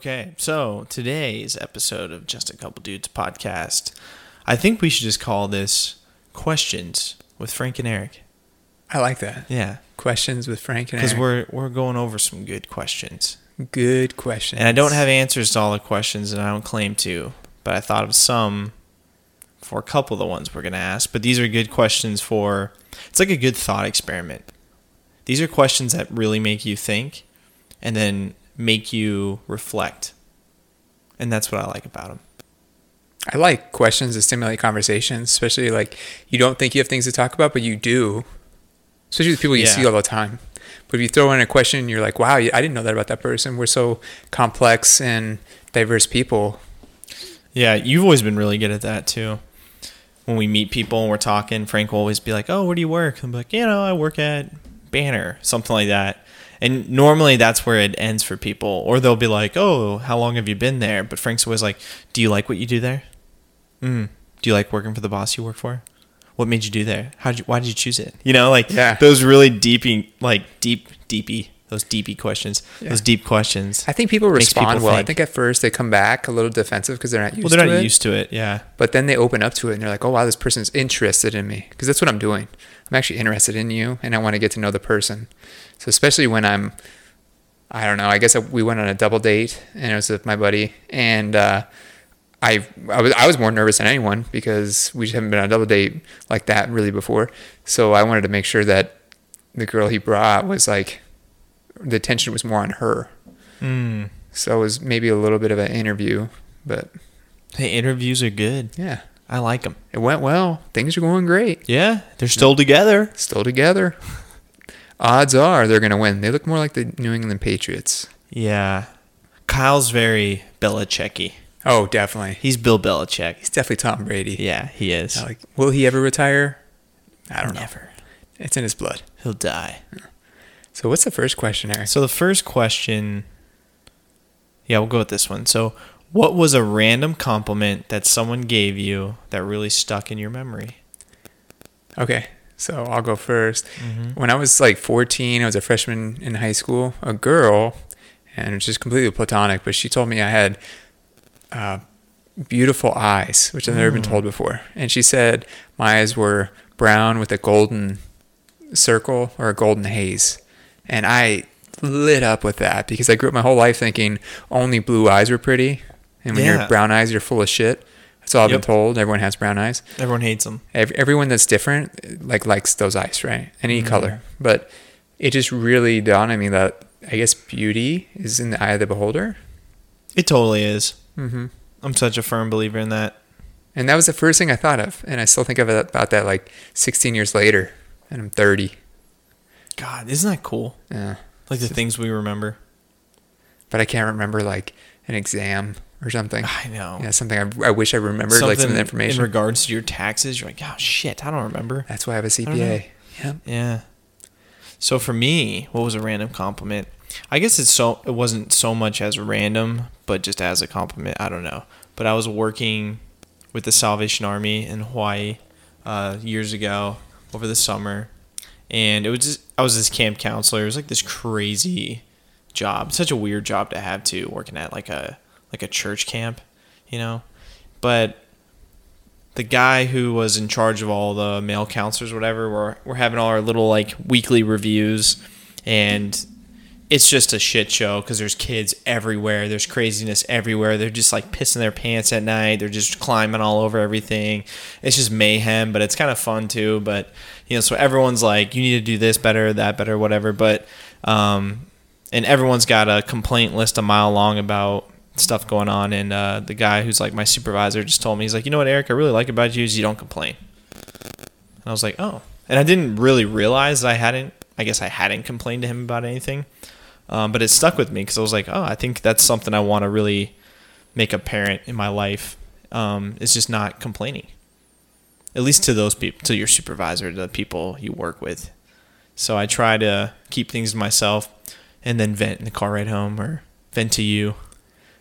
Okay, so today's episode of Just a Couple Dudes podcast, I think we should just call this Questions with Frank and Eric. I like that. Yeah, Questions with Frank and Eric. because Eric. we're we're going over some good questions, good questions. and I don't have answers to all the questions, and I don't claim to, but I thought of some for a couple of the ones we're gonna ask. But these are good questions for. It's like a good thought experiment. These are questions that really make you think, and then make you reflect, and that's what I like about them. I like questions that stimulate conversations, especially like you don't think you have things to talk about, but you do. Especially with people you Yeah. see all the time. But if you throw in a question, you're like, wow, I didn't know that about that person. We're so complex and diverse people. Yeah, you've always been really good at that too. When we meet people and we're talking, Frank will always be like, "Oh, where do you work?" I'm like, "You know, I work at Banner, something like that." And normally that's where it ends for people, or they'll be like, "Oh, how long have you been there?" But Frank's always like, "Do you like what you do there? Mm. Do you like working for the boss you work for? What made you do there? How did you? Why did you choose it? You know, like Yeah. those really deepy, like deep, deepy, those deepy questions, Yeah. those deep questions. I think people respond people well. I think. think at first they come back a little defensive because they're not used Well, they're to not it. used to it. Yeah. but then they open up to it and they're like, oh, wow, this person's interested in me. Because that's what I'm doing. I'm actually interested in you and I want to get to know the person. So, especially when I'm, I don't know, I guess we went on a double date and it was with my buddy. And uh, I, I, was, I was more nervous than anyone because we just haven't been on a double date like that really before. So, I wanted to make sure that the girl he brought was like, the attention was more on her. Mm. So, it was maybe a little bit of an interview, but Hey, interviews are good. yeah, I like them. it went well. Things are going great. Yeah, they're still together. still together. Odds are they're going to win. They look more like the New England Patriots. Yeah. Kyle's very Belichicky. Oh, definitely. He's Bill Belichick. He's definitely Tom Brady. Yeah, he is. Like, will he ever retire? I don't know. Never. It's in his blood. He'll die. So, what's the first question, Eric? So the first question, yeah, we'll go with this one. So, what was a random compliment that someone gave you that really stuck in your memory? Okay, so I'll go 1st Mhm. When I was like 14, I was a freshman in high school. A girl, and it's just completely platonic, but she told me I had uh, beautiful eyes, which I've never been told before. And she said my eyes were brown with a golden circle or a golden haze. And I lit up with that because I grew up my whole life thinking only blue eyes were pretty. And when Yeah. you're brown eyes, you're full of shit. That's all I've Yep. been told. Everyone has brown eyes. Everyone hates them. Ev- everyone that's different like likes those eyes, right? Any color. But it just really dawned on me that I guess beauty is in the eye of the beholder. It totally is. Mm-hmm. I'm such a firm believer in that. And that was the first thing I thought of, and I still think of it about that like 16 years later, and I'm 30. God, isn't that cool? Yeah, Like the things we remember. but I can't remember like an exam or something. I know. Yeah, something I, I wish I remembered, like some of the information. in regards to your taxes. You're like, oh shit, I don't remember. That's why I have a. CPA. Yeah. Yeah. So for me, what was a random compliment? I guess it's so it wasn't so much as random, but just as a compliment. I don't know. But I was working with the Salvation Army in Hawaii uh, years ago over the summer, and it was just I was this camp counselor. It was like this crazy job, such a weird job to have too, working at like a like a church camp, you know. But the guy who was in charge of all the male counselors, whatever, we're, we're having all our little like weekly reviews, and it's just a shit show because there's kids everywhere. There's craziness everywhere. They're just like pissing their pants at night. They're just climbing all over everything. It's just mayhem, but it's kind of fun too. But you know, so everyone's like, you need to do this better, that better, whatever. But um, and everyone's got a complaint list a mile long about stuff going on. And uh, the guy who's like my supervisor just told me, he's like, you know what, Eric, I really like about you is you don't complain. And I was like, oh. And I didn't really realize that I hadn't. I guess I hadn't complained to him about anything. Um, but it stuck with me because I was like, oh, I think that's something I want to really make apparent in my life. Um, is just not complaining. At least to those people, to your supervisor, to the people you work with. So I try to keep things to myself and then vent in the car ride home or vent to you,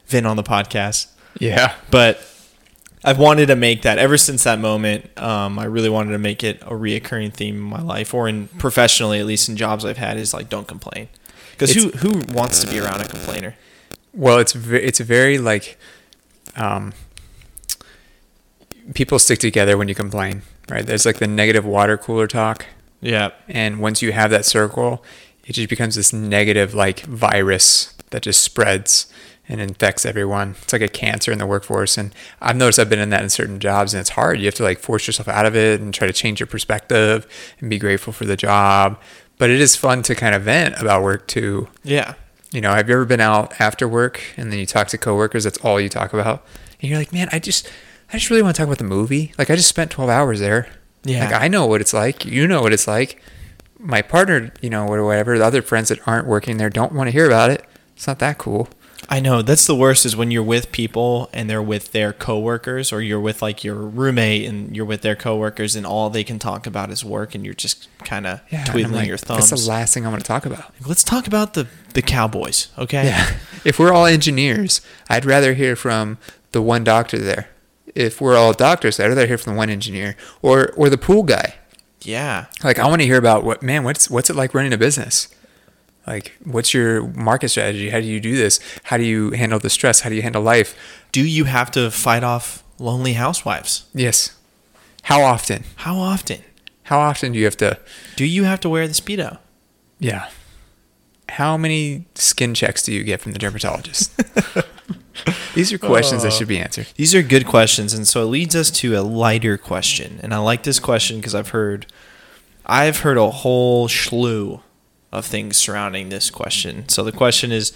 vent on the podcast. Yeah. But I've wanted to make that ever since that moment. Um, I really wanted to make it a reoccurring theme in my life, or in professionally, at least in jobs I've had, is like don't complain. Because who who wants to be around a complainer? Well, it's ve- it's very like, um, people stick together when you complain, right? There's like the negative water cooler talk, Yeah. and once you have that circle, it just becomes this negative like virus that just spreads and infects everyone. It's like a cancer in the workforce, and I've noticed I've been in that in certain jobs, and it's hard. You have to like force yourself out of it and try to change your perspective and be grateful for the job. But it is fun to kind of vent about work too. Yeah. You know, have you ever been out after work and then you talk to coworkers? That's all you talk about, and you're like, man, I just, I just really want to talk about the movie. Like, I just spent 12 hours there. Yeah. Like, I know what it's like. You know what it's like. My partner, you know, or whatever, the other friends that aren't working there don't want to hear about it. It's not that cool. I know that's the worst is when you're with people and they're with their coworkers or you're with like your roommate and you're with their coworkers and all they can talk about is work and you're just kind of Yeah, twiddling like, your thumbs. That's the last thing I want to talk about. Let's talk about the the Cowboys, okay? Yeah. if we're all engineers, I'd rather hear from the one doctor there. If we're all doctors, I'd rather hear from the one engineer or or the pool guy. Yeah. Like I want to hear about what man, what's what's it like running a business? Like what's your market strategy? How do you do this? How do you handle the stress? How do you handle life? Do you have to fight off lonely housewives? Yes. How often? How often? How often do you have to Do you have to wear the speedo? Yeah. How many skin checks do you get from the dermatologist? These are questions that oh. should be answered. These are good questions, and so it leads us to a lighter question. And I like this question because I've heard, I've heard a whole slew of things surrounding this question. So the question is,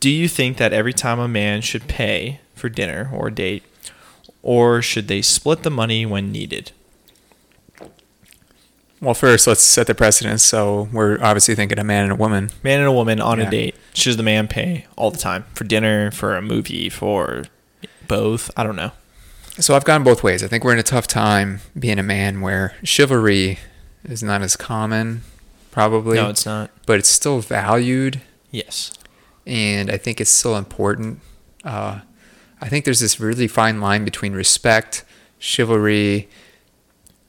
do you think that every time a man should pay for dinner or a date, or should they split the money when needed? Well, first, let's set the precedence. So we're obviously thinking a man and a woman. Man and a woman on Yeah. a date, should the man pay all the time for dinner, for a movie, for both? I don't know. So I've gone both ways. I think we're in a tough time being a man where chivalry is not as common, probably, No, it's not. but it's still valued. Yes. and I think it's still important. Uh, I think there's this really fine line between respect, chivalry,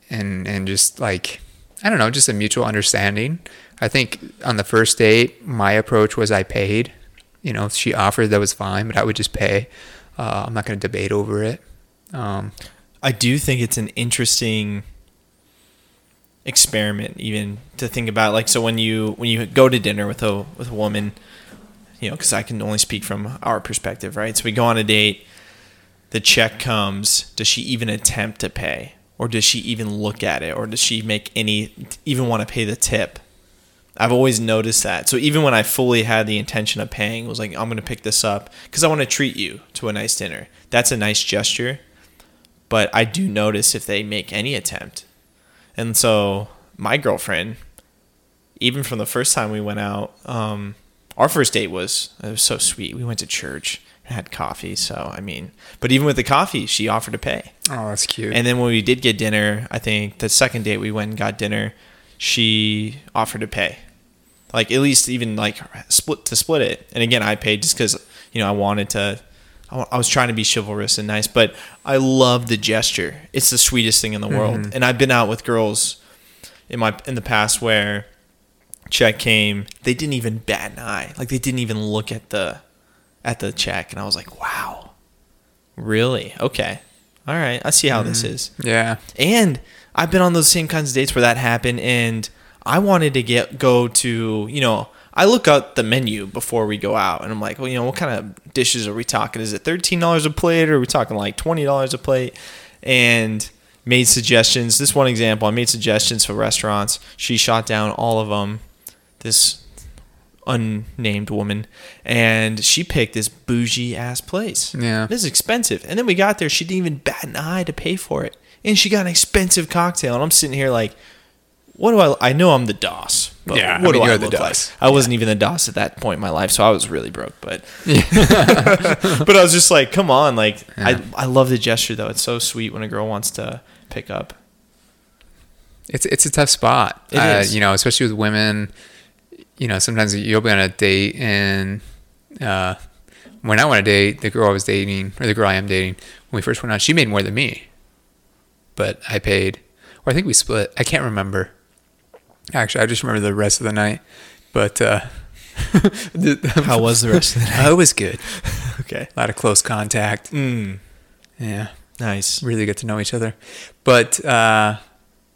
and and just like I don't know, just a mutual understanding. I think on the first date, my approach was I paid. You know, if she offered that was fine, but I would just pay. Uh, I'm not going to debate over it. Um, I do think it's an interesting experiment even to think about like so when you when you go to dinner with a with a woman you know because i can only speak from our perspective right? So we go on a date the check comes does she even attempt to pay? Or does she even look at it? Or does she make any even want to pay the tip? I've always noticed that. So even when i fully had the intention of paying was like i'm going to pick this up because i want to treat you to a nice dinner. That's a nice gesture but I do notice if they make any attempt. And so my girlfriend, even from the first time we went out, um, our first date was it was so sweet. We went to church and had coffee. So I mean, but even with the coffee, she offered to pay. oh, that's cute. And then when we did get dinner, I think the second date we went and got dinner, she offered to pay. Like at least even like split to split it. And again, I paid just because you know I wanted to. I was trying to be chivalrous and nice, but I love the gesture. It's the sweetest thing in the mm-hmm. world. And I've been out with girls in my in the past where check came, they didn't even bat an eye. Like they didn't even look at the at the check, and I was like, wow, really? Okay, all right, I see how this mm-hmm. is. yeah, And I've been on those same kinds of dates where that happened, and I wanted to get go to you know I look up the menu before we go out, and I'm like, well, you know, what kind of dishes are we talking? Is it thirteen dollars a plate, or are we talking like twenty dollars a plate? And made suggestions. This one example, I made suggestions for restaurants. She shot down all of them. This unnamed woman, and she picked this bougie ass place. Yeah. this is expensive. And then we got there, she didn't even bat an eye to pay for it, and she got an expensive cocktail. And I'm sitting here like, what do I? I know I'm the DOS. But Yeah, I what mean, do I look DOS. like? I wasn't even the DOS at that point in my life, so I was really broke. But but I was just like, come on, like Yeah. I I love the gesture though. It's so sweet when a girl wants to pick up. it's it's a tough spot. Uh. You know, especially with women. You know, sometimes you'll be on a date, and uh, when I went on a date, the girl I was dating, or the girl I am dating, when we first went out, she made more than me, but I paid, or I think we split. I can't remember. Actually, I just remember the rest of the night, but uh, How was the rest of the night? Oh, it was good. Okay. A lot of close contact. Mm, Yeah. nice. really get to know each other. But uh,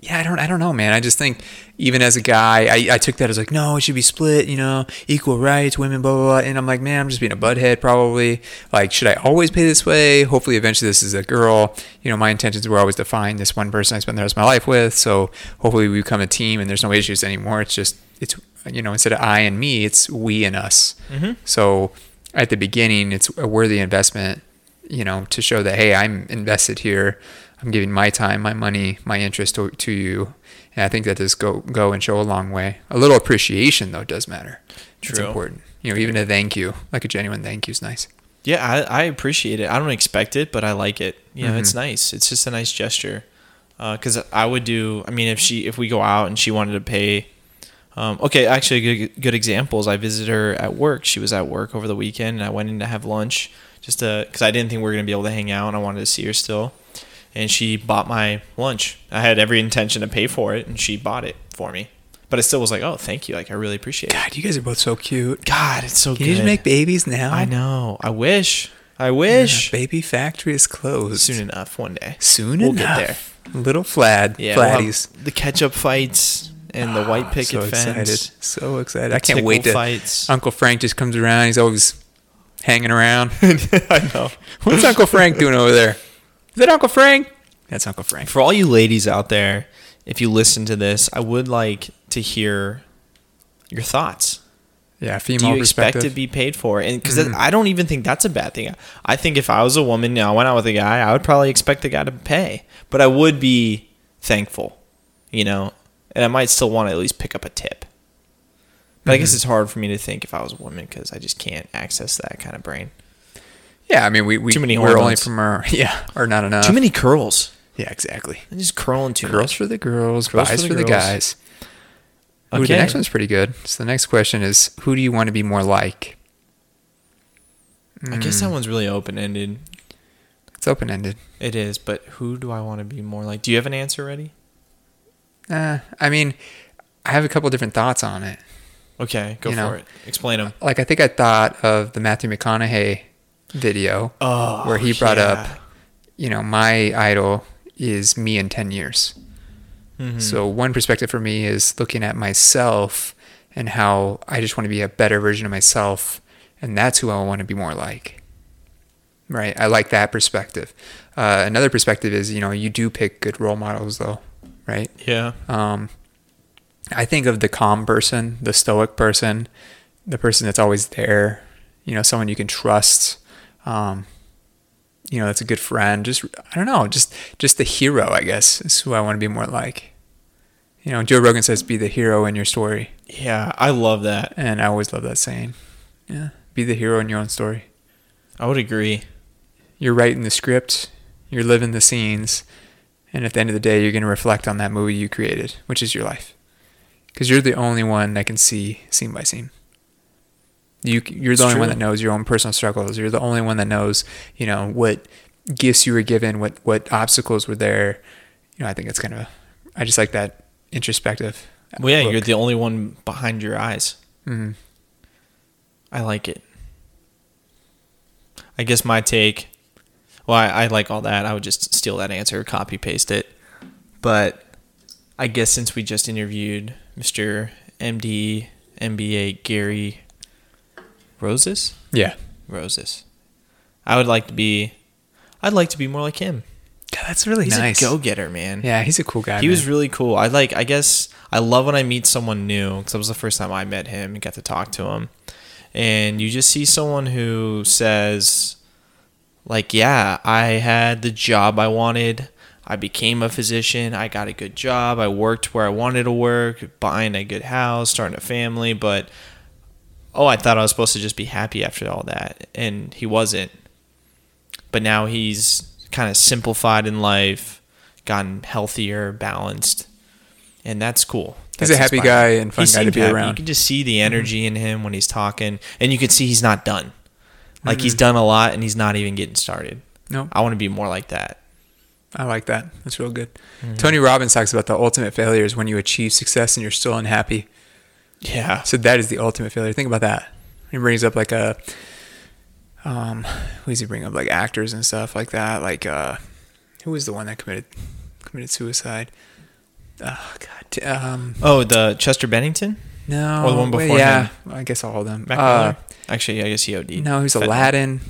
yeah, I don't, I don't know, man. I just think even as a guy, I, I took that as like, no, it should be split, you know, equal rights, women, blah blah blah. And I'm like, man, I'm just being a butthead, probably. Like, should I always pay this way? Hopefully, eventually, this is a girl. You know, my intentions were always to find this one person I spend the rest of my life with. So hopefully, we become a team, and there's no issues anymore. It's just, it's you know, instead of I and me, it's we and us. Mm-hmm. So at the beginning, it's a worthy investment, you know, to show that, hey, I'm invested here. I'm giving my time, my money, my interest to, to you. And I think that does go, go and show a long way. A little appreciation, though, does matter. True. It's important. You know, even a thank you, like a genuine thank you is nice. Yeah, I, I appreciate it. I don't expect it, but I like it. You know, it's Mhm. nice. It's just a nice gesture. Because I would do. I mean, if she if we go out and she wanted to pay. Um, okay, actually, good good examples. I visited her at work. She was at work over the weekend, and I went in to have lunch just to because I didn't think we were gonna be able to hang out, and I wanted to see her still. And she bought my lunch. I had every intention to pay for it, and she bought it for me. But I still was like, "Oh, thank you! Like, I really appreciate it." God, you guys are both so cute. God, it's so Can good. you just make babies now? I know. I wish. I Yeah, wish. baby factory is closed. Soon enough, one day. Soon We'll enough. get there. Little flad, Yeah, we'll the ketchup fights and the white Oh, picket so fence. Excited. So excited. the I can't wait to. fights. Uncle Frank just comes around. He's always hanging around. I know. What's Uncle Frank doing over there? Is that Uncle Frank? That's Uncle Frank. For all you ladies out there, if you listen to this, I would like to hear your thoughts. Yeah, female. Do you expect to be paid for? And because Mhm. I don't even think that's a bad thing. I think if I was a woman and I went out with a guy, I would probably expect the guy to pay, but I would be thankful, you know, and I might still want to at least pick up a tip. But I guess Mhm. it's hard for me to think if I was a woman because I just can't access that kind of brain. Yeah, I mean, we, we Too many we're only from our yeah, or not enough. Too many curls. Yeah, exactly. I'm just curling too Girls much. for the girls, Girls guys for for the the, girls. guys. Ooh, the Okay. next one's pretty good. So the next question is, who do you want to be more like? I guess that Mm, one's really open ended. it's open ended. It is, but who do I want to be more like? Do you have an answer ready? Uh, I mean, I have a couple different thoughts on it. Okay, go You for know. it. Explain them. Like, I think I thought of the Matthew McConaughey video Oh, where he brought up, you know, my idol is me in 10 years. Mhm. So one perspective for me is looking at myself and how I just want to be a better version of myself, and that's who I want to be more like. Right? I like that perspective. Uh, another perspective is, you know, you do pick good role models, though, right? yeah, Um, I think of the calm person, the stoic person, the person that's always there, you know, someone you can trust. Um, you know, that's a good friend. Just I don't know, just just the hero, I guess, is who I want to be more like. You know, Joe Rogan says, "Be the hero in your story," yeah, I love that. and I always love that saying. Yeah, be the hero in your own story. I would agree. You're writing the script, you're living the scenes, and at the end of the day, you're going to reflect on that movie you created, which is your life, because you're the only one that can see scene by scene. You you're It's the only one that knows your own personal struggles. You're the only one that knows, you know, what gifts you were given, what what obstacles were there. You know, I think it's kind of, I just like that introspective. Well, yeah, you're the only one behind your eyes. Mhm. I like it. I guess my take. Well, I, I like all that. I would just steal that answer, copy paste it. But I guess since we just interviewed Mr. MD MBA Gary Roses, Yeah, Roses, I would like to be. I'd like to be more like him. God, that's really He's nice. a go-getter, man. Yeah, he's a cool guy. he was really cool. I like. I guess I love when I meet someone new because that was the first time I met him and got to talk to him. And you just see someone who says, like, yeah, I had the job I wanted. I became a physician. I got a good job. I worked where I wanted to work, buying a good house, starting a family. But oh, I thought I was supposed to just be happy after all that, and he wasn't. But now he's kind of simplified in life, gotten healthier, balanced, and that's cool. He's a happy inspiring. guy and fun He guy to be happy. You can just see the energy in him when he's talking, and you can see he's not done. Like he's Mhm. done a lot, and he's not even getting started. Nope. I want to be more like that. I like that. That's real good. Mm-hmm. Tony Robbins talks about the ultimate failure is when you achieve success and you're still unhappy. Yeah. So that is the ultimate failure. Think about that. He brings up like a, um, who does he bring up? Like actors and stuff like that. Like, uh, who was the one that committed committed suicide? Oh God. Um, Oh, the Chester Bennington. no. Or the one wait, before Yeah, him. I guess all of them. Mac Uh? Actually, I guess he OD'd. no, he was Aladdin.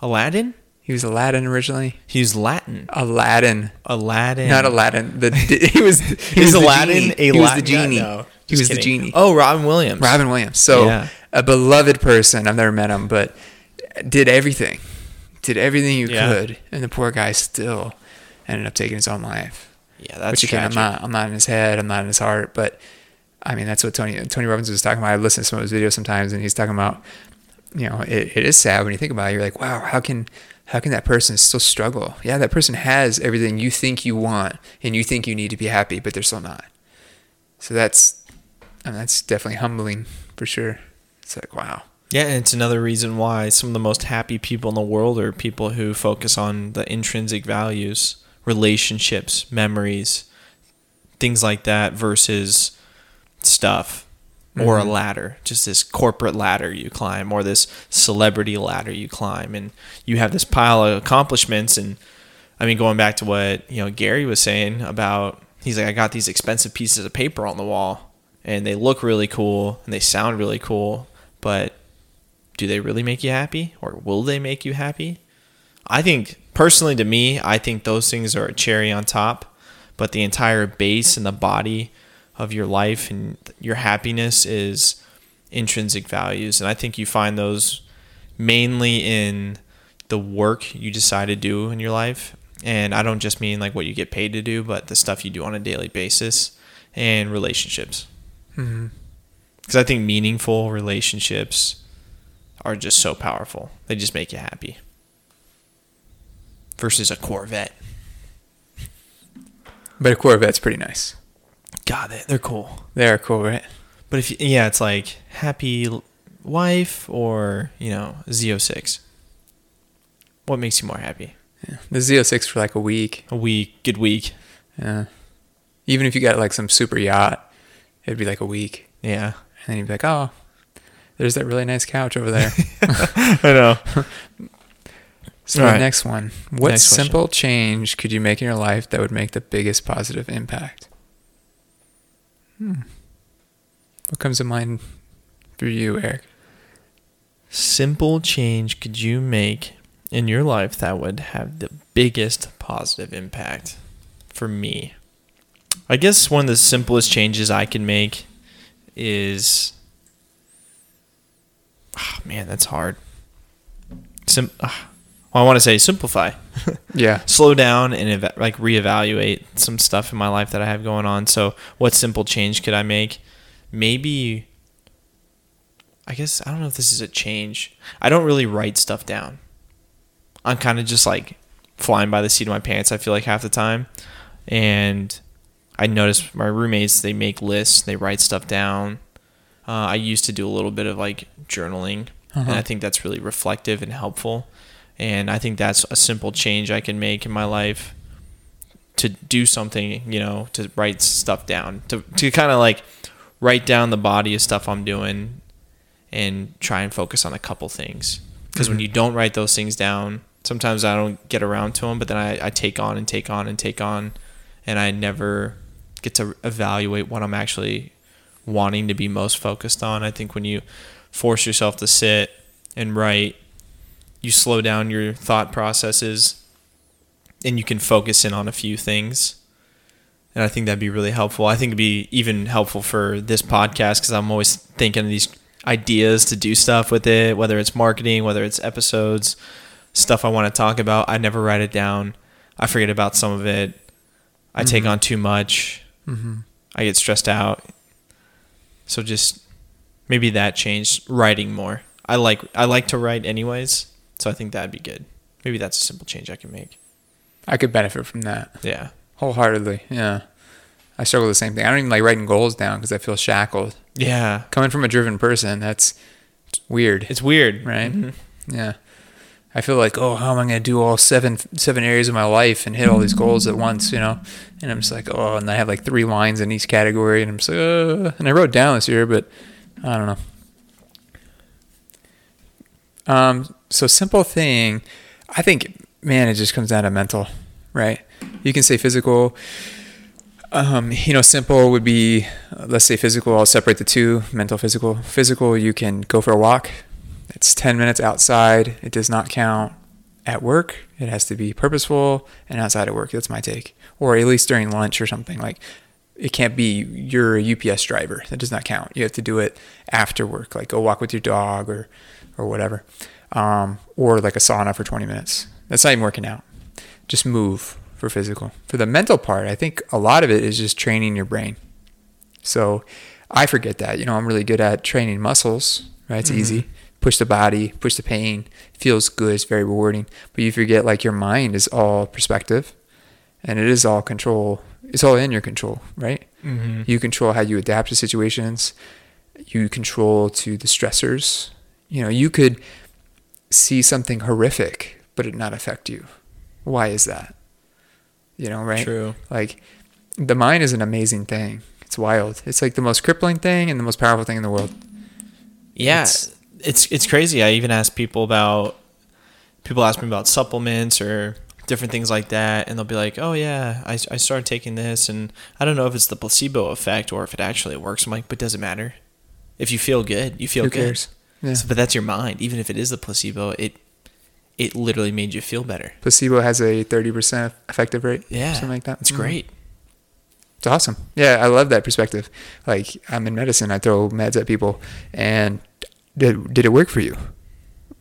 Aladdin. He was Aladdin originally. He was Latin. Aladdin, Aladdin. not Aladdin. The he was he was Aladdin. A he was Latin the genie. No, he was the genie. Oh, Robin Williams. Robin Williams. So Yeah. a beloved person. I've never met him, but did everything, did everything you Yeah. could, and the poor guy still ended up taking his own life. Yeah, that's Which again, tragic. I'm not. I'm not in his head. I'm not in his heart. But I mean, that's what Tony Tony Robbins was talking about. I listen to some of his videos sometimes, and he's talking about, you know, it, it is sad when you think about it. You're like, wow, how can how can that person still struggle? Yeah, that person has everything you think you want, and you think you need to be happy, but they're still not. So that's, I mean, that's definitely humbling for sure. It's like, wow. Yeah, and it's another reason why some of the most happy people in the world are people who focus on the intrinsic values, relationships, memories, things like that versus stuff or a mm-hmm. ladder, just this corporate ladder you climb or this celebrity ladder you climb. And you have this pile of accomplishments. And I mean going back to what, you know, Gary was saying about he's like I got these expensive pieces of paper on the wall and they look really cool and they sound really cool, but do they really make you happy or will they make you happy? I think personally to me, I think those things are a cherry on top, but the entire base and the body of your life and your happiness is intrinsic values. And I think you find those mainly in the work you decide to do in your life. And I don't just mean like what you get paid to do, but the stuff you do on a daily basis and relationships. Mm-hmm. Because I think meaningful relationships are just so powerful. They just make you happy. Versus a Corvette. But a Corvette's pretty nice. God, they- they're cool. They're cool, right? But if you, yeah, it's like happy wife or you know Z06. What makes you more happy? Yeah. The Z06 for like a week. A week, good week. Yeah. Even if you got like some super yacht, it'd be like a week. Yeah, And then you'd be like, oh, there's that really nice couch over there. I know. So right. next one. What Next question. simple change could you make in your life that would make the biggest positive impact? Hmm. What comes to mind for you, Eric? Simple change could you make in your life that would have the biggest positive impact for me? I guess one of the simplest changes I can make is Ah, man, that's hard. Sim- ah. Well, I want to say simplify. Yeah. slow down and eva- like reevaluate some stuff in my life that I have going on. So, what simple change could I make? Maybe I guess I don't know if this is a change. I don't really write stuff down. I'm kind of just like flying by the seat of my pants. I feel like half the time, and I notice my roommates they make lists, they write stuff down. Uh, I used to do a little bit of like journaling, and Uh-huh. I think that's really reflective and helpful. And I think that's a simple change I can make in my life to do something, you know, to write stuff down, to, to kind of like write down the body of stuff I'm doing and try and focus on a couple things. Because when Mhm. you don't write those things down, sometimes I don't get around to them, but then I, I take on and take on and take on, and I never get to evaluate what I'm actually wanting to be most focused on. I think when you force yourself to sit and write, you slow down your thought processes and you can focus in on a few things. And I think that'd be really helpful. I think it'd be even helpful for this podcast because I'm always thinking of these ideas to do stuff with it, whether it's marketing, whether it's episodes, stuff I want to talk about. I never write it down. I forget about some of it. I take Mhm. on too much. Mm-hmm. I get stressed out. So just maybe that changed writing more. I like I like to write anyways, so I think that'd be good. Maybe that's a simple change I can make. I could benefit from that Yeah. wholeheartedly. Yeah. I struggle with the same thing. I don't even like writing goals down because I feel shackled. Yeah. Coming from a driven person, that's weird. It's weird, Right. Mhm. Yeah. I feel like, oh, how am I going to do all seven seven areas of my life and hit all these goals at once, you know? And I'm just like, oh, and I have like three lines in each category, and I'm just like, uh, and I wrote down this year, but I don't know. Um, so simple thing, I think, man, it just comes down to mental, right? You can say physical. Um, you know, simple would be, let's say physical. I'll separate the two: mental, physical. Physical, you can go for a walk. It's ten minutes outside. It does not count at work. It has to be purposeful and outside of work. That's my take, or at least during lunch or something like. It can't be you're a UPS driver. That does not count. You have to do it after work, like go walk with your dog or or whatever, um, or like a sauna for 20 minutes. That's not even working out. Just move for physical. For the mental part, I think a lot of it is just training your brain. So I forget that. You know, I'm really good at training muscles, right? It's mm-hmm. easy. Push the body, push the pain. Feels good. It's very rewarding. But you forget like your mind is all perspective and it is all control it's all in your control, right? Mm-hmm. You control how you adapt to situations. You control to the stressors. You know, you could see something horrific, but it not affect you. Why is that? You know, right? True. Like the mind is an amazing thing. It's wild. It's like the most crippling thing and the most powerful thing in the world. Yeah, it's it's, it's crazy. I even ask people about people ask me about supplements or different things like that and they'll be like oh yeah I, I started taking this and i don't know if it's the placebo effect or if it actually works i'm like but does it matter if you feel good you feel Who good cares? Yeah. So, but that's your mind even if it is the placebo it it literally made you feel better placebo has a 30% effective rate yeah something like that it's mm-hmm. great it's awesome yeah i love that perspective like i'm in medicine i throw meds at people and did, did it work for you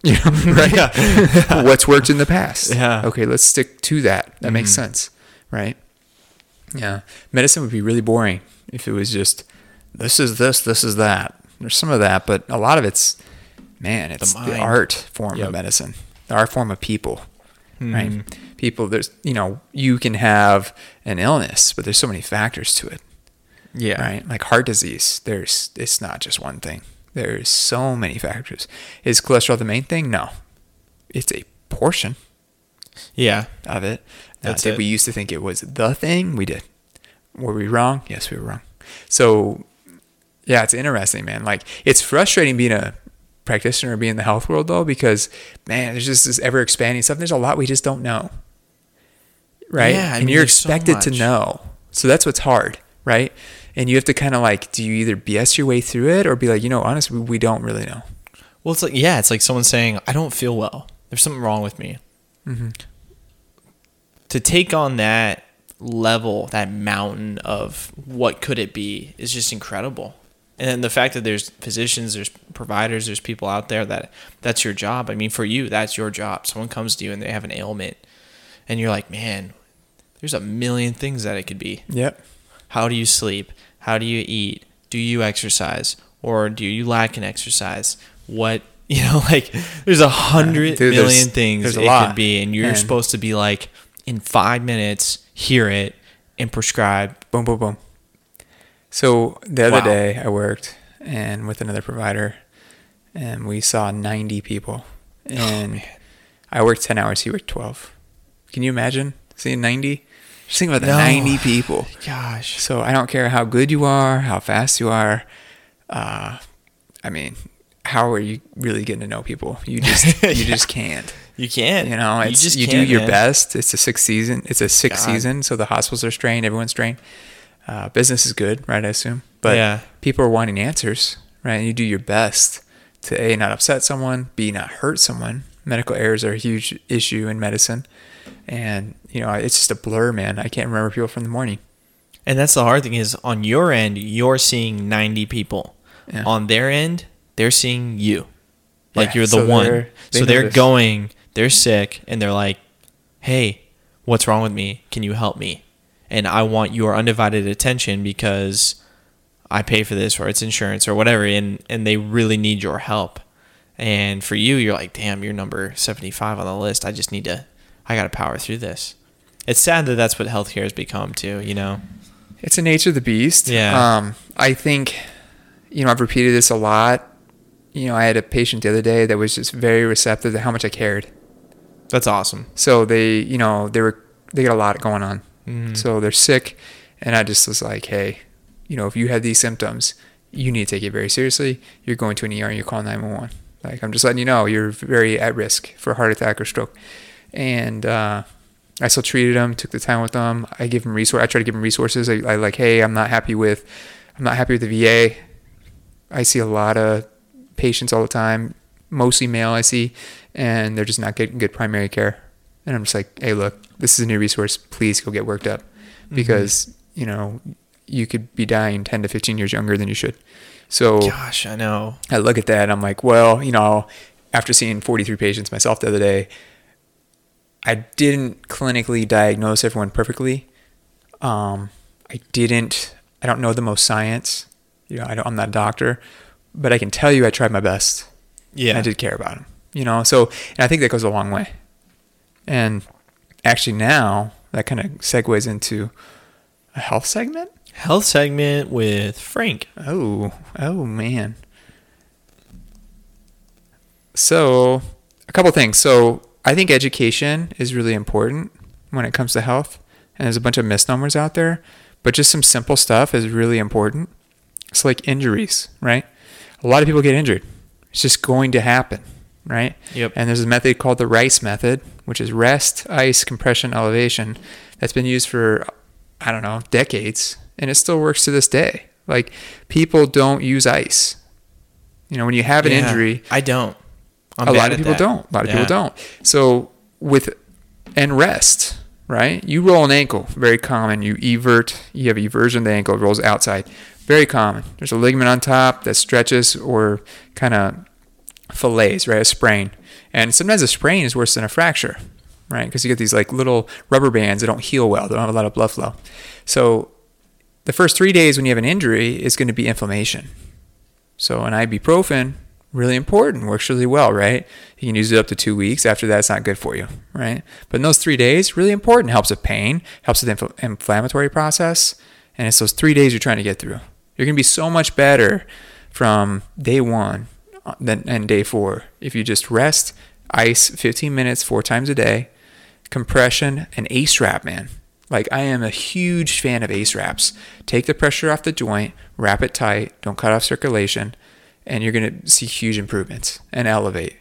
You know, right? yeah. What's worked in the past? Yeah. Okay, let's stick to that. That mm-hmm. makes sense, right? Yeah. Medicine would be really boring if it was just this is this, this is that. There's some of that, but a lot of it's man, it's the, the art form yep. of medicine, the art form of people, mm-hmm. right? People, there's you know, you can have an illness, but there's so many factors to it. Yeah. Right. Like heart disease, there's it's not just one thing. There's so many factors. Is cholesterol the main thing? No. It's a portion. Yeah. Of it. That's it. We used to think it was the thing. We did. Were we wrong? Yes, we were wrong. So, yeah, it's interesting, man. Like, it's frustrating being a practitioner, be in the health world, though, because, man, there's just this ever expanding stuff. There's a lot we just don't know. Right? Yeah, I and mean, you're expected so to know. So that's what's hard, right? and you have to kind of like do you either bs your way through it or be like you know honestly we don't really know well it's like yeah it's like someone saying i don't feel well there's something wrong with me mm-hmm. to take on that level that mountain of what could it be is just incredible and the fact that there's physicians there's providers there's people out there that that's your job i mean for you that's your job someone comes to you and they have an ailment and you're like man there's a million things that it could be yep how do you sleep how do you eat? Do you exercise? Or do you lack in exercise? What you know, like there's a hundred million there's, things there's it could be, and you're Man. supposed to be like in five minutes, hear it and prescribe. Boom, boom, boom. So the other wow. day I worked and with another provider, and we saw 90 people, oh, and oh, I worked 10 hours. He worked 12. Can you imagine seeing 90? Just think about the no. 90 people. Gosh. So I don't care how good you are, how fast you are. Uh, I mean, how are you really getting to know people? You just you yeah. just can't. You can't. You know, it's, you, just you do your man. best. It's a six season. It's a six God. season, so the hospitals are strained. Everyone's strained. Uh, business is good, right? I assume, but yeah. people are wanting answers, right? And you do your best to a not upset someone, b not hurt someone. Medical errors are a huge issue in medicine, and you know it's just a blur, man. I can't remember people from the morning. And that's the hard thing is on your end, you're seeing 90 people. Yeah. On their end, they're seeing you. Like yeah, you're the so one. They're, they so they're going, they're sick, and they're like, hey, what's wrong with me? Can you help me? And I want your undivided attention because I pay for this or it's insurance or whatever. And, and they really need your help. And for you, you're like, damn, you're number 75 on the list. I just need to I got to power through this. It's sad that that's what healthcare has become too. You know, it's the nature of the beast. Yeah. Um, I think, you know, I've repeated this a lot. You know, I had a patient the other day that was just very receptive to how much I cared. That's awesome. So they, you know, they were they got a lot going on. Mm-hmm. So they're sick, and I just was like, hey, you know, if you have these symptoms, you need to take it very seriously. You're going to an ER and you're calling 911. Like, I'm just letting you know you're very at risk for a heart attack or stroke. And uh, I still treated them, took the time with them. I give them resource. I try to give them resources. I, I like, hey, I'm not happy with, I'm not happy with the VA. I see a lot of patients all the time, mostly male. I see, and they're just not getting good primary care. And I'm just like, hey, look, this is a new resource. Please go get worked up, because mm-hmm. you know you could be dying 10 to 15 years younger than you should. So, gosh, I know. I look at that and I'm like, well, you know, after seeing 43 patients myself the other day, I didn't clinically diagnose everyone perfectly. Um, I didn't, I don't know the most science. You know, I don't, I'm not a doctor, but I can tell you I tried my best. Yeah. I did care about them, you know? So, and I think that goes a long way. And actually now that kind of segues into a health segment health segment with Frank. Oh, oh man. So, a couple things. So, I think education is really important when it comes to health, and there's a bunch of misnomers out there, but just some simple stuff is really important. It's like injuries, right? A lot of people get injured. It's just going to happen, right? Yep. And there's a method called the RICE method, which is rest, ice, compression, elevation, that's been used for I don't know, decades and it still works to this day. Like people don't use ice. You know, when you have an yeah, injury, I don't. I'm a lot of people that. don't. A lot of yeah. people don't. So with and rest, right? You roll an ankle, very common. You evert, you have eversion of the ankle, it rolls outside. Very common. There's a ligament on top that stretches or kind of fillets, right? A sprain. And sometimes a sprain is worse than a fracture, right? Because you get these like little rubber bands that don't heal well. They don't have a lot of blood flow. So the first three days when you have an injury is going to be inflammation. So an ibuprofen, really important, works really well, right? You can use it up to two weeks. After that, it's not good for you, right? But in those three days, really important. Helps with pain, helps with the infl- inflammatory process, and it's those three days you're trying to get through. You're going to be so much better from day one than and day four if you just rest, ice 15 minutes four times a day, compression, and ACE wrap, man. Like I am a huge fan of ace wraps. Take the pressure off the joint, wrap it tight, don't cut off circulation, and you're going to see huge improvements and elevate.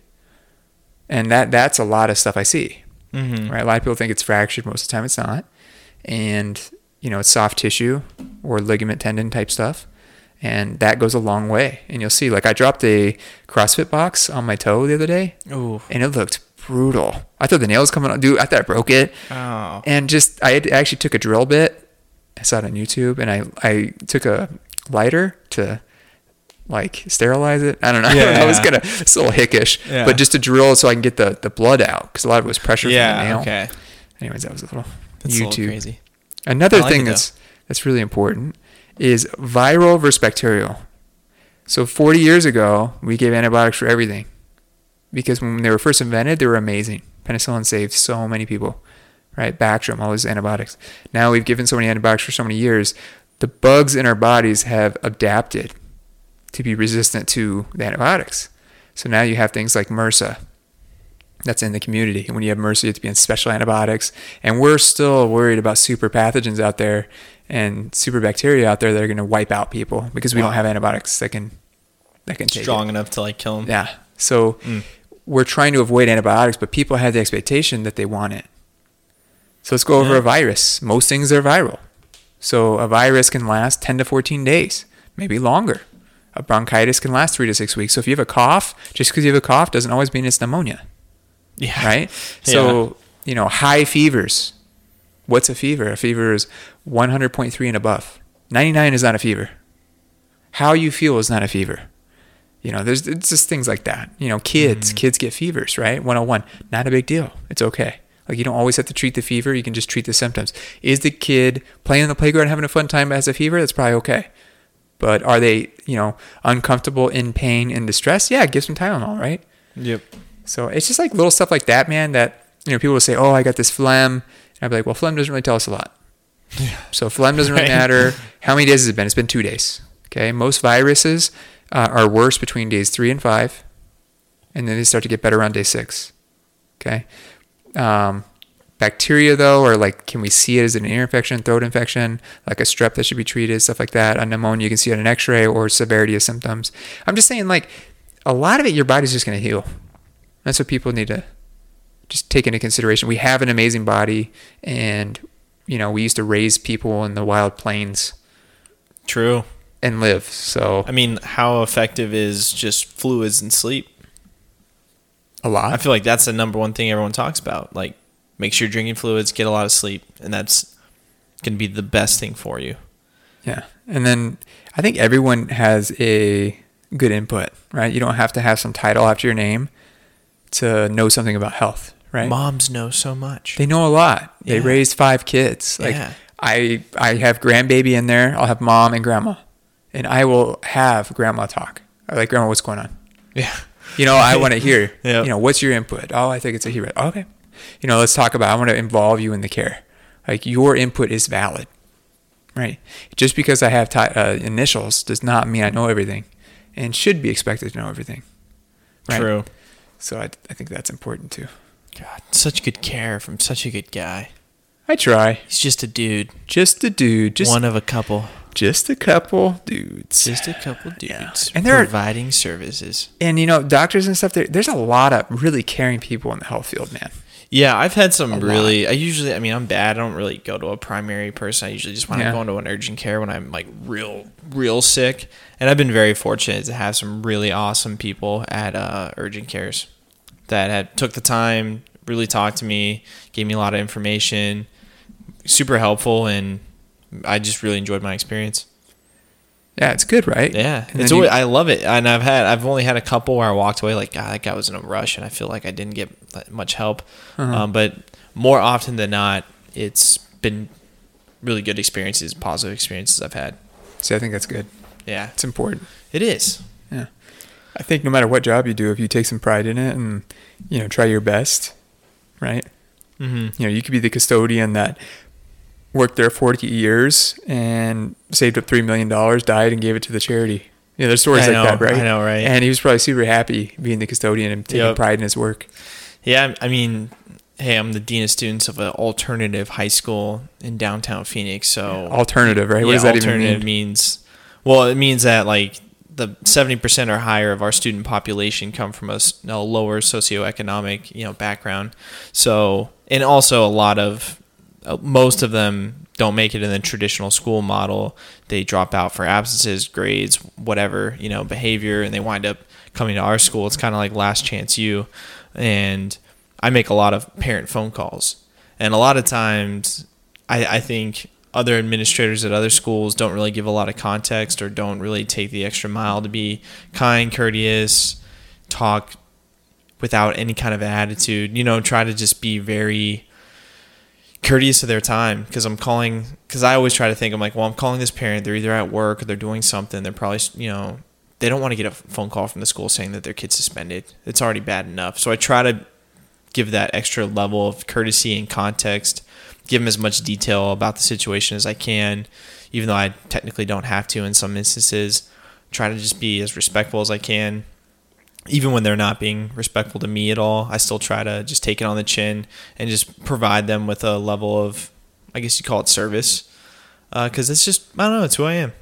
And that that's a lot of stuff I see. Mm-hmm. Right? A lot of people think it's fractured. Most of the time, it's not. And you know, it's soft tissue or ligament tendon type stuff, and that goes a long way. And you'll see, like I dropped a CrossFit box on my toe the other day, Ooh. and it looked brutal. I thought the nails coming out. Dude, I thought I broke it. Oh. And just, I actually took a drill bit. I saw it on YouTube, and I I took a lighter to like sterilize it. I don't know. Yeah, I was gonna it's a little hickish, yeah. but just to drill so I can get the the blood out because a lot of it was pressure yeah, from the nail. Okay. Anyways, that was a little that's YouTube. A little crazy. Another like thing that's that's really important is viral versus bacterial. So 40 years ago, we gave antibiotics for everything because when they were first invented, they were amazing. Penicillin saved so many people, right? Bactrim, all these antibiotics. Now we've given so many antibiotics for so many years, the bugs in our bodies have adapted to be resistant to the antibiotics. So now you have things like MRSA that's in the community. And when you have MRSA, you have to be special antibiotics. And we're still worried about super pathogens out there and super bacteria out there that are going to wipe out people because we wow. don't have antibiotics that can that can strong enough to like kill them. Yeah. So mm we're trying to avoid antibiotics, but people have the expectation that they want it. So let's go over yeah. a virus. Most things are viral. So a virus can last 10 to 14 days, maybe longer. A bronchitis can last three to six weeks. So if you have a cough, just because you have a cough doesn't always mean it's pneumonia. Yeah. Right? So, yeah. you know, high fevers. What's a fever? A fever is 100.3 and above. 99 is not a fever. How you feel is not a fever. You know, there's it's just things like that. You know, kids, mm. kids get fevers, right? 101, not a big deal. It's okay. Like you don't always have to treat the fever. You can just treat the symptoms. Is the kid playing in the playground having a fun time as a fever? That's probably okay. But are they, you know, uncomfortable, in pain, in distress? Yeah, give some Tylenol, right? Yep. So it's just like little stuff like that, man. That you know, people will say, "Oh, I got this phlegm," and I'd be like, "Well, phlegm doesn't really tell us a lot." Yeah. So phlegm doesn't really matter. How many days has it been? It's been two days. Okay. Most viruses uh, are worse between days three and five, and then they start to get better around day six. Okay. Um, bacteria though, or like can we see it as an ear infection, throat infection, like a strep that should be treated, stuff like that? A pneumonia, you can see it on an X-ray or severity of symptoms. I'm just saying, like a lot of it, your body's just gonna heal. That's what people need to just take into consideration. We have an amazing body, and you know we used to raise people in the wild plains True. and live. So I mean, how effective is just fluids and sleep? a lot. I feel like that's the number one thing everyone talks about. Like, make sure you're drinking fluids, get a lot of sleep, and that's going to be the best thing for you. Yeah. And then I think everyone has a good input, right? You don't have to have some title after your name to know something about health, right? Moms know so much. They know a lot. They Yeah. raised five kids. Like Yeah. I I have grandbaby in there. I'll have mom and grandma. And I will have grandma talk. I like grandma, what's going on? Yeah. You know, I want to hear. Yep. You know, what's your input? Oh, I think it's a hero. Okay. You know, let's talk about. I want to involve you in the care. Like your input is valid, right? Just because I have ti uh, initials does not mean I know everything, and should be expected to know everything. Right? True. So I, I think that's important too. God, such good care from such a good guy. I try. He's just a dude. Just a dude. Just one of a couple. just a couple dudes. Just a couple Yeah. dudes. And they're providing services. and you know, doctors and stuff. There's a lot of really caring people in the health field, man. Yeah, I've had some A lot. really. I usually, I mean, I'm bad. I don't really go to a primary person. I usually just when Yeah. I'm going to an urgent care when I'm like real, real sick. And I've been very fortunate to have some really awesome people at uh, urgent cares that had took the time, really talked to me, gave me a lot of information, super helpful, and I just really enjoyed my experience. Yeah, it's good, right? Yeah, And it's then you- I love it, and I've had I've only had a couple where I walked away like God, that guy was in a rush, and I feel like I didn't get much help. Uh-huh. Um, but more often than not, it's been really good experiences, positive experiences I've had. See, I think that's good. Yeah, It's important. it is. I think no matter what job you do, if you take some pride in it and, you know, try your best, right? Mm-hmm. You know, you could be the custodian that worked there 40 years and saved up $3 million, died, and gave it to the charity. You know, there's stories I like know, that, right? I know, right? And he was probably super happy being the custodian and taking Yep. pride in his work. Yeah, I mean, hey, I'm the dean of students of an alternative high school in downtown Phoenix. So Alternative, right? what yeah, does that even alternative mean? means well, it means that like the seventy percent or higher of our student population come from a lower socioeconomic you know background. So and also a lot of uh, most of them don't make it in the traditional school model. They drop out for absences, grades, whatever you know behavior, and they wind up coming to our school. It's kind of like last chance you, and I make a lot of parent phone calls, and a lot of times I, I think other administrators at other schools don't really give a lot of context or don't really take the extra mile to be kind, courteous, talk without any kind of attitude. You know, try to just be very courteous to their time because I'm calling because I always try to think I'm like, well, I'm calling this parent. They're either at work or they're doing something. They're probably you know they don't want to get a phone call from the school saying that their kid's suspended. It's already bad enough. So I try to give that extra level of courtesy and context, give them as much detail about the situation as I can, even though I technically don't have to in some instances. Try to just be as respectful as I can. Even when they're not being respectful to me at all, I still try to just take it on the chin and just provide them with a level of, I guess you call it service. Because it's just, I don't know, it's who I am.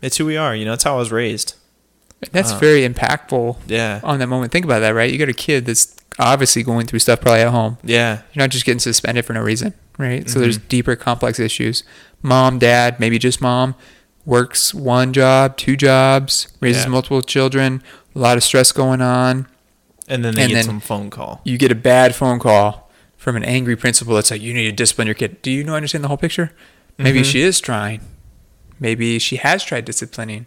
It's who we are. You know, it's how I was raised. That's Uh, very impactful Yeah. on that moment. Think about that, right? You got a kid that's obviously going through stuff probably at home. Yeah. You're not just getting suspended for no reason, right? So there's deeper, complex issues. Mom, dad, maybe just mom, works one job, two jobs, raises Yeah. multiple children, a lot of stress going on. And then they And get then- some phone call. You get a bad phone call from an angry principal that's like, you need to discipline your kid. Do you know understand the whole picture? Maybe Mhm. she is trying. Maybe she has tried disciplining.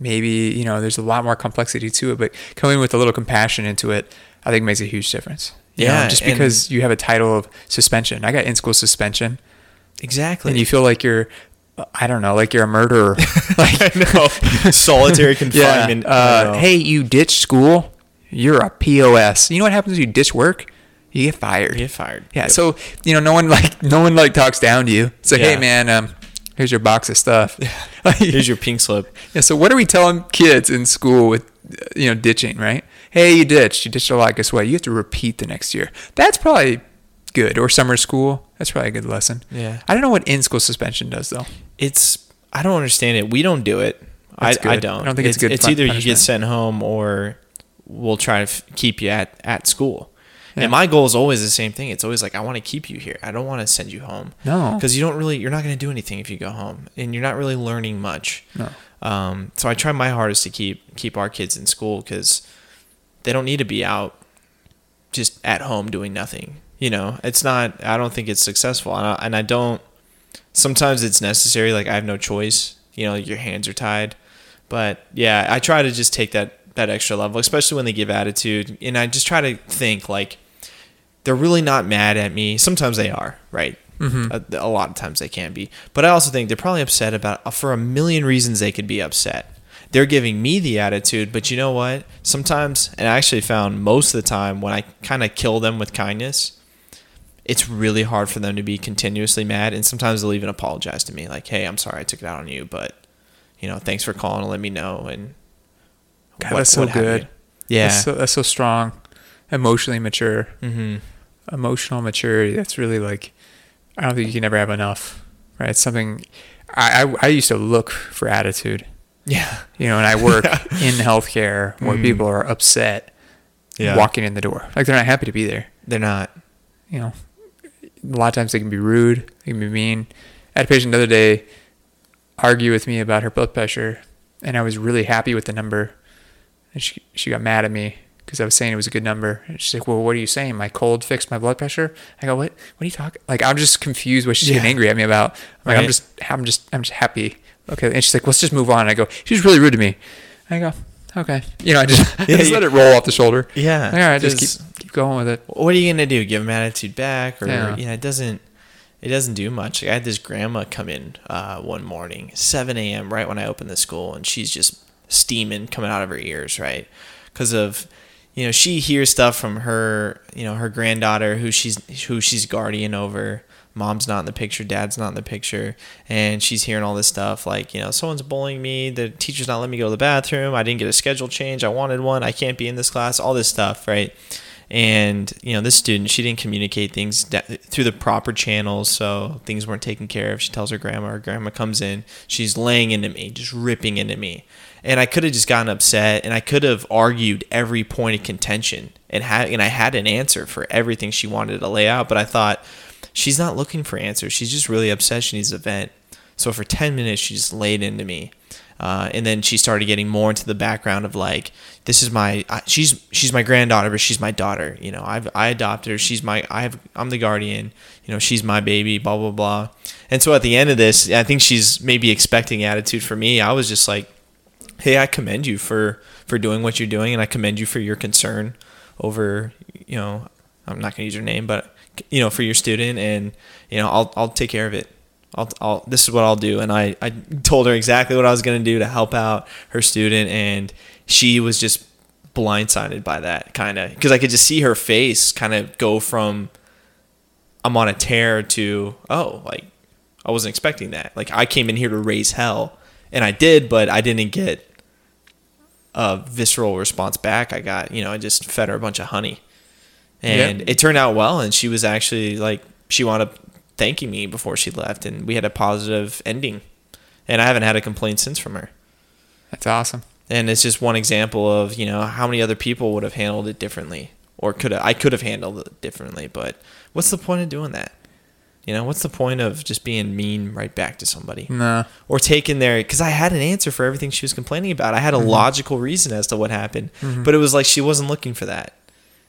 Maybe, you know, there's a lot more complexity to it, but coming with a little compassion into it, I think makes a huge difference. You know, Yeah, just and- because you have a title of suspension. I got in school suspension. Exactly. and you feel like you're I don't know, like you're a murderer. like I know. Solitary confinement. Yeah. Uh, hey, you ditched school. You're a POS. You know what happens if you ditch work? You get fired. You get fired. Yeah. Yep. So you know, no one like no one like talks down to you. It's like, hey man, um, here's your box of stuff. Here's your pink slip. yeah. So what are we telling kids in school with you know ditching? Right? Hey, you ditched. You ditched a lot. Guess what? You have to repeat the next year. That's probably good. Or summer school. That's probably a good lesson. Yeah. I don't know what in school suspension does though. It's I don't understand it. We don't do it. I, I don't. I don't think it's good It's either you get sent home or we'll try to f- keep you at at school. Yeah. And my goal is always the same thing. It's always like I want to keep you here. I don't want to send you home No. because you don't really you're not going to do anything if you go home and you're not really learning much. No. Um, so I try my hardest to keep keep our kids in school because they don't need to be out just at home doing nothing. You know, it's not. I don't think it's successful, and I, and I don't. Sometimes it's necessary. Like I have no choice. You know, your hands are tied. But yeah, I try to just take that that extra level, especially when they give attitude, and I just try to think like they're really not mad at me. Sometimes they are, right? Mm-hmm. A, a lot of times they can be, but I also think they're probably upset about for a million reasons they could be upset. They're giving me the attitude, but you know what? Sometimes, and I actually found most of the time when I kind of kill them with kindness, it's really hard for them to be continuously mad. And sometimes they'll even apologize to me, like, "Hey, I'm sorry I took it out on you, but you know, thanks for calling and let me know." And God, that's so good. Yeah. That's so, that's so strong. Emotionally mature. mm-hmm. Emotional maturity. That's really like, I don't think you can ever have enough, right? It's something, I, I, I used to look for attitude, Yeah. you know, and I work in healthcare where Mm. people are upset Yeah. walking in the door. Like they're not happy to be there. They're not. You know, a lot of times they can be rude, they can be mean. I had a patient the other day argue with me about her blood pressure, and I was really happy with the number. And she, she got mad at me because I was saying it was a good number. And she's like, Well, what are you saying? My cold fixed my blood pressure? I go, What what are you talking like I'm just confused what she's Yeah. getting angry at me about. I'm like, I'm just I'm just I'm just happy. Okay. And she's like, Let's just move on. And I go, She's really rude to me. I go, Okay. You know, I just, I Yeah, just yeah. let it roll off the shoulder. Yeah. All right, just Just- keep keep going with it. what are you gonna do? Give them attitude back, or Yeah. you know, it doesn't. It doesn't do much. I had this grandma come in uh, one morning, 7 a.m. right when I opened the school, and she's just steaming coming out of her ears, right? Because of, you know, she hears stuff from her, you know, her granddaughter who she's who she's guardian over. Mom's not in the picture, dad's not in the picture, and she's hearing all this stuff like, you know, someone's bullying me, the teacher's not letting me go to the bathroom, I didn't get a schedule change, I wanted one, I can't be in this class, all this stuff, right? and you know this student she didn't communicate things through the proper channels so things weren't taken care of she tells her grandma her grandma comes in she's laying into me just ripping into me and i could have just gotten upset and i could have argued every point of contention and had and i had an answer for everything she wanted to lay out but i thought she's not looking for answers. She's just really upset she needs a vent. So for 10 minutes she just laid into me. Uh, and then she started getting more into the background of like this is my she's she's my granddaughter but she's my daughter. You know I've I adopted her. She's my I have I'm the guardian. You know she's my baby blah blah blah. And so at the end of this I think she's maybe expecting attitude for me. I was just like hey I commend you for for doing what you're doing and I commend you for your concern over you know I'm not gonna use your name but you know for your student and you know I'll I'll take care of it I'll, I'll, this is what I'll do. And I, I told her exactly what I was going to do to help out her student. And she was just blindsided by that kind of, because I could just see her face kind of go from, I'm on a tear to, oh, like, I wasn't expecting that. Like, I came in here to raise hell. And I did, but I didn't get a visceral response back. I got, you know, I just fed her a bunch of honey. And Yep. it turned out well. And she was actually like, she wound up thanking me before she left. And we had a positive ending. And I haven't had a complaint since from her. That's awesome. And it's just one example of, you know, how many other people would have handled it differently. Or could I could have handled it differently. But what's the point of doing that? You know, what's the point of just being mean right back to somebody? No. or taking their because I had an answer for everything she was complaining about. I had a mm-hmm. logical reason as to what happened, mm-hmm. but it was like she wasn't looking for that,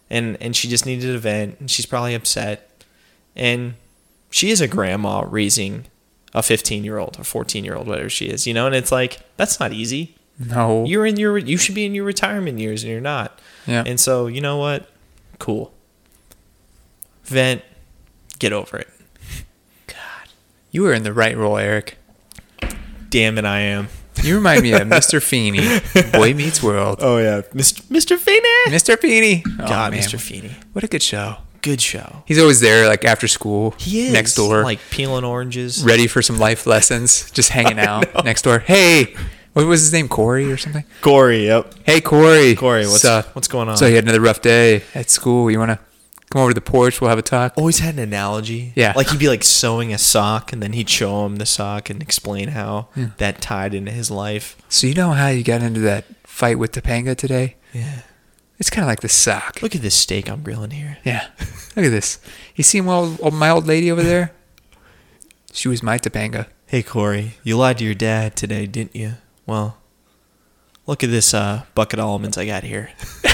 and and she just needed a vent, and she's probably upset, and she is a grandma raising a 15 year old or 14 year old, whatever she is, you know, and it's like that's not easy. No. You're in your you should be in your retirement years, and you're not. yeah. And so you know what? Cool. Vent. Get over it. God. You were in the right role, Eric. Damn it, I am. You remind me of Mr. Feeney, Boy Meets World. Oh yeah, Mr. Mr. Feeney. Mr. Feeney. Oh, God, man. Mr. Feeney. What a good show. Good show. He's always there, like after school. He is next door, like peeling oranges. ready for some life lessons, just hanging out next door. Hey, what was his name? Corey or something? Corey, yep. Hey, Corey. Corey, what's So- what's going on? So you had another rough day at school. You want to come over to the porch. We'll have a talk. Always had an analogy. Yeah. Like he'd be like sewing a sock and then he'd show him the sock and explain how Yeah. that tied into his life. So you know how you got into that fight with Topanga today? Yeah. It's kind of like the sock. Look at this steak I'm grilling here. Yeah. Look at this. You see my old, my old lady over there? She was my Topanga. Hey Corey, you lied to your dad today, didn't you? Well, look at this uh, bucket of almonds I got here.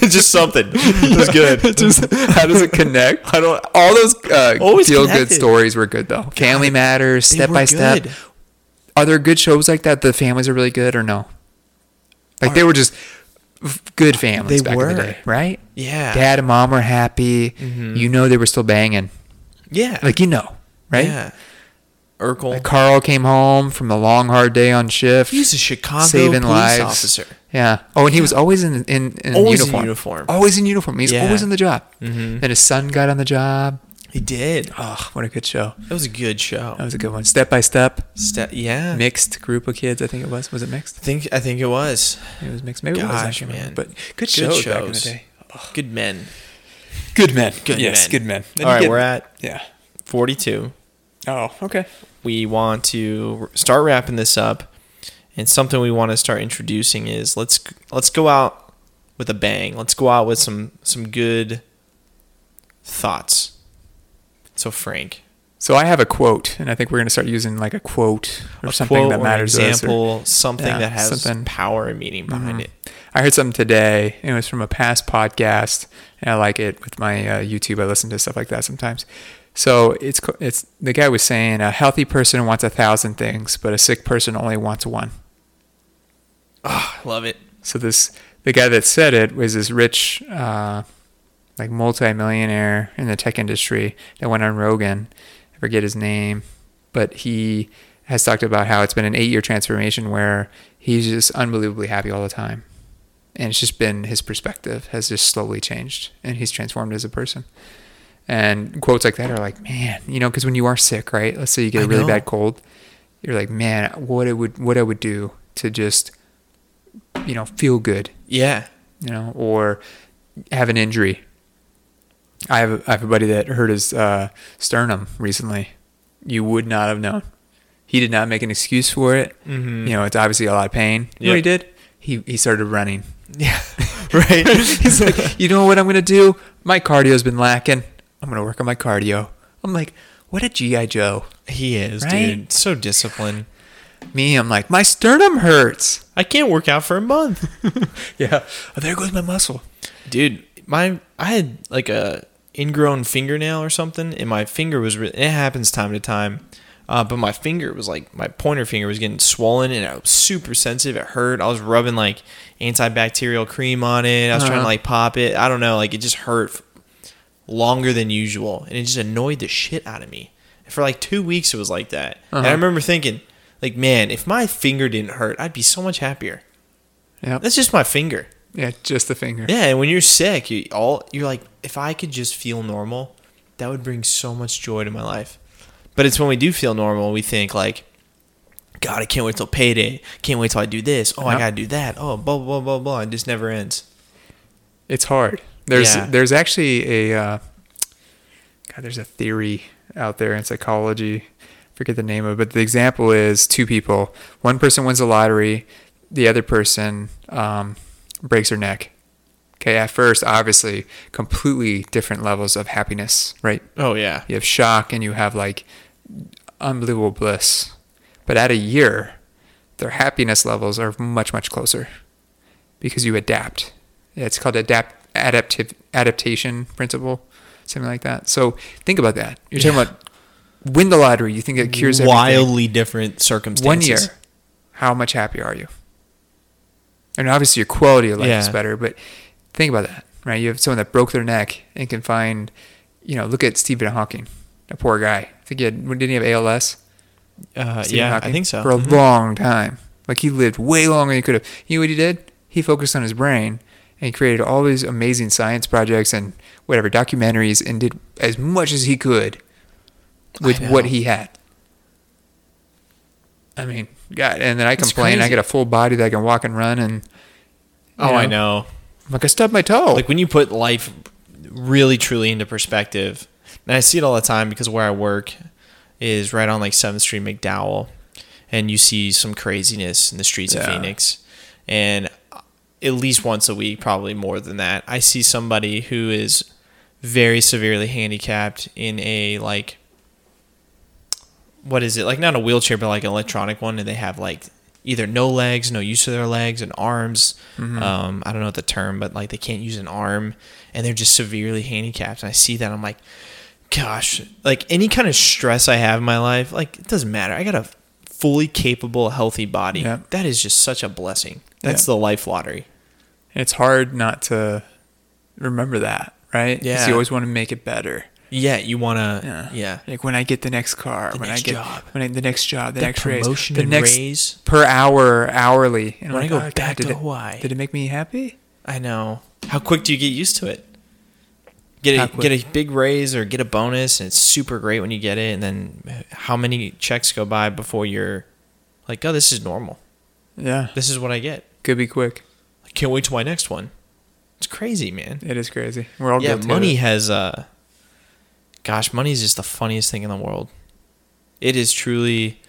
Just something. It was good. Just how does it connect? I don't. All those uh, Always feel good stories were good though. Family Matters, Step were by Step. good. Are there good shows like that? The families are really good or no? Like they were just good families They back in the were. day, right? Yeah. Dad and mom were happy. Mhm. You know they were still banging. Yeah. Like you know, right? Yeah. Urkel. Like Carl came home from the long hard day on shift. He's a Chicago saving police lives. officer. Yeah. Oh, and he was always in in, in Always in uniform. uniform. Always in uniform. He's Yeah. always in the job. Mhm. Then his son got on the job. He did. Oh, what a good show. That was a good show. That was a good one. Step by step, Ste- yeah. mixed group of kids. I think it was. Was it mixed? I think I think it was. It was mixed. Maybe it was. I Gosh, can't remember. man. But good Good shows, back in the shows. day. Good men. Good men. Good yes, men. good men. All right, we're at Yeah. 42. Oh, okay. We want to start wrapping this up, and something we want to start introducing is let's let's go out with a bang. Let's go out with some some good thoughts. So Frank, So I have a quote, and I think we're going to start using like a quote or a something quote that or matters an to us, or- example, something Yeah, that has something. power and meaning behind Mhm. it. I heard something today. It was from a past podcast, and I like it with my uh, YouTube. I listen to stuff like that sometimes. So it's it's the guy was saying a healthy person wants a thousand things, but a sick person only wants one. Oh, I love it. So this the guy that said it was this rich, uh, like multi-millionaire in the tech industry that went on Rogan. I forget his name, but he has talked about how it's been an eight-year transformation where he's just unbelievably happy all the time, and it's just been his perspective has just slowly changed, and he's transformed as a person. And quotes like that are like, man, you know, because when you are sick, right? Let's say you get a really bad cold, you're like, man, what it would, what I would do to just, you know, feel good Yeah. you know, or have an injury. I have I have a buddy that hurt his uh, sternum recently. You would not have known. He did not make an excuse for it. Mhm. You know, it's obviously a lot of pain. You know what he did? He he started running. Yeah. right. He's like, you know what I'm gonna do? My cardio's been lacking. I'm gonna work on my cardio. I'm like, what a GI Joe. he is, Right? dude. So disciplined. Me, I'm like, my sternum hurts. I can't work out for a month. Yeah. Oh, there goes my muscle. dude my i had like a ingrown fingernail or something and my finger was re- it happens time to time uh, but my finger was like my pointer finger was getting swollen and i was super sensitive it hurt i was rubbing like antibacterial cream on it i was trying to Uh-huh. like pop it i don't know like it just hurt longer than usual and it just annoyed the shit out of me for like two weeks it was like that and i Uh-huh. remember thinking like man if my finger didn't hurt i'd be so much happier Yeah. that's just my finger Yeah, just the finger. yeah, and when you're sick, you all you're like, if I could just feel normal, that would bring so much joy to my life. But it's when we do feel normal, we think like, God, I can't wait till payday. Can't wait till I do this. Oh, I gotta do that. Oh, blah blah blah blah. It just never ends. it's hard. There's Yeah. there's actually a uh, God. There's a theory out there in psychology. Forget the name of it, but the example is two people. One person wins the lottery, the other person um, breaks her neck. Okay, at first, obviously, completely different levels of happiness, right? Oh yeah. You have shock and you have like unbelievable bliss. But at a year, their happiness levels are much, much closer because you adapt. It's called adapt adaptive adaptation principle, something like that. So think about that. You're talking Yeah. about win the lottery. You think it cures everything. Wildly different circumstances. One year, how much happier are you? And obviously, your quality of life is better. But think about that, right? You have someone that broke their neck and can find, you know, look at Stephen Hawking, a poor guy. I think he had, didn't he have ALS? Uh, yeah, I think so. For a Mhm. long time. Like he lived way longer than he could have. You know what he did? He focused on his brain and created all these amazing science projects and whatever documentaries and did as much as he could with what he had. I mean, God, and then I complain. I get a full body that I can walk and run, and Oh, you I know, know. I'm like I stubbed my toe. Like when you put life really truly into perspective. And I see it all the time because where I work is right on like 7th Street McDowell and you see some craziness in the streets of Phoenix. And at least once a week, probably more than that, I see somebody who is very severely handicapped in a like what is it? Like not a wheelchair but like an electronic one and they have like either no legs, no use of their legs and arms. Um, I don't know the term, but like they can't use an arm and they're just severely handicapped. And I see that I'm like, gosh, like any kind of stress I have in my life, like it doesn't matter. I got a fully capable, healthy body. Yeah. That is just such a blessing. That's Yeah. the life lottery. It's hard not to remember that, right? Yeah. you always want to make it better. Yeah, you want to. Yeah. Yeah. Like when I get the next car, The when next I get job. when I, the next job, the, The next raise, the next raise. per hour, hourly. And When I go "Oh, God, back did to it, Hawaii. Did it make me happy? I know. How quick do you get used to it? Get a get a big raise or get a bonus, and it's super great when you get it. And then uh, how many checks go by before you're like, oh, this is normal. Yeah, This is what I get. could be quick. Can't wait till my next one. It's crazy, man. It is crazy. We're all yeah, money has uh gosh, money is just the funniest thing in the world. It is truly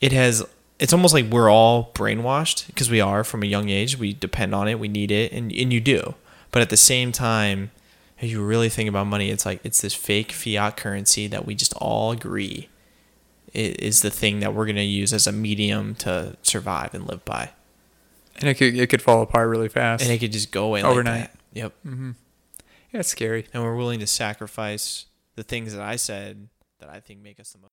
it has it's almost like we're all brainwashed because we are from a young age. We depend on it, we need it, and and you do. But at the same time, if you really think about money, it's like it's this fake fiat currency that we just all agree is the thing that we're going to use as a medium to survive and live by. And it could it could fall apart really fast. And it could just go away Overnight. Like. Yep. mm-hmm. Yeah, it's scary. and we're willing to sacrifice the things that I said that I think make us the most.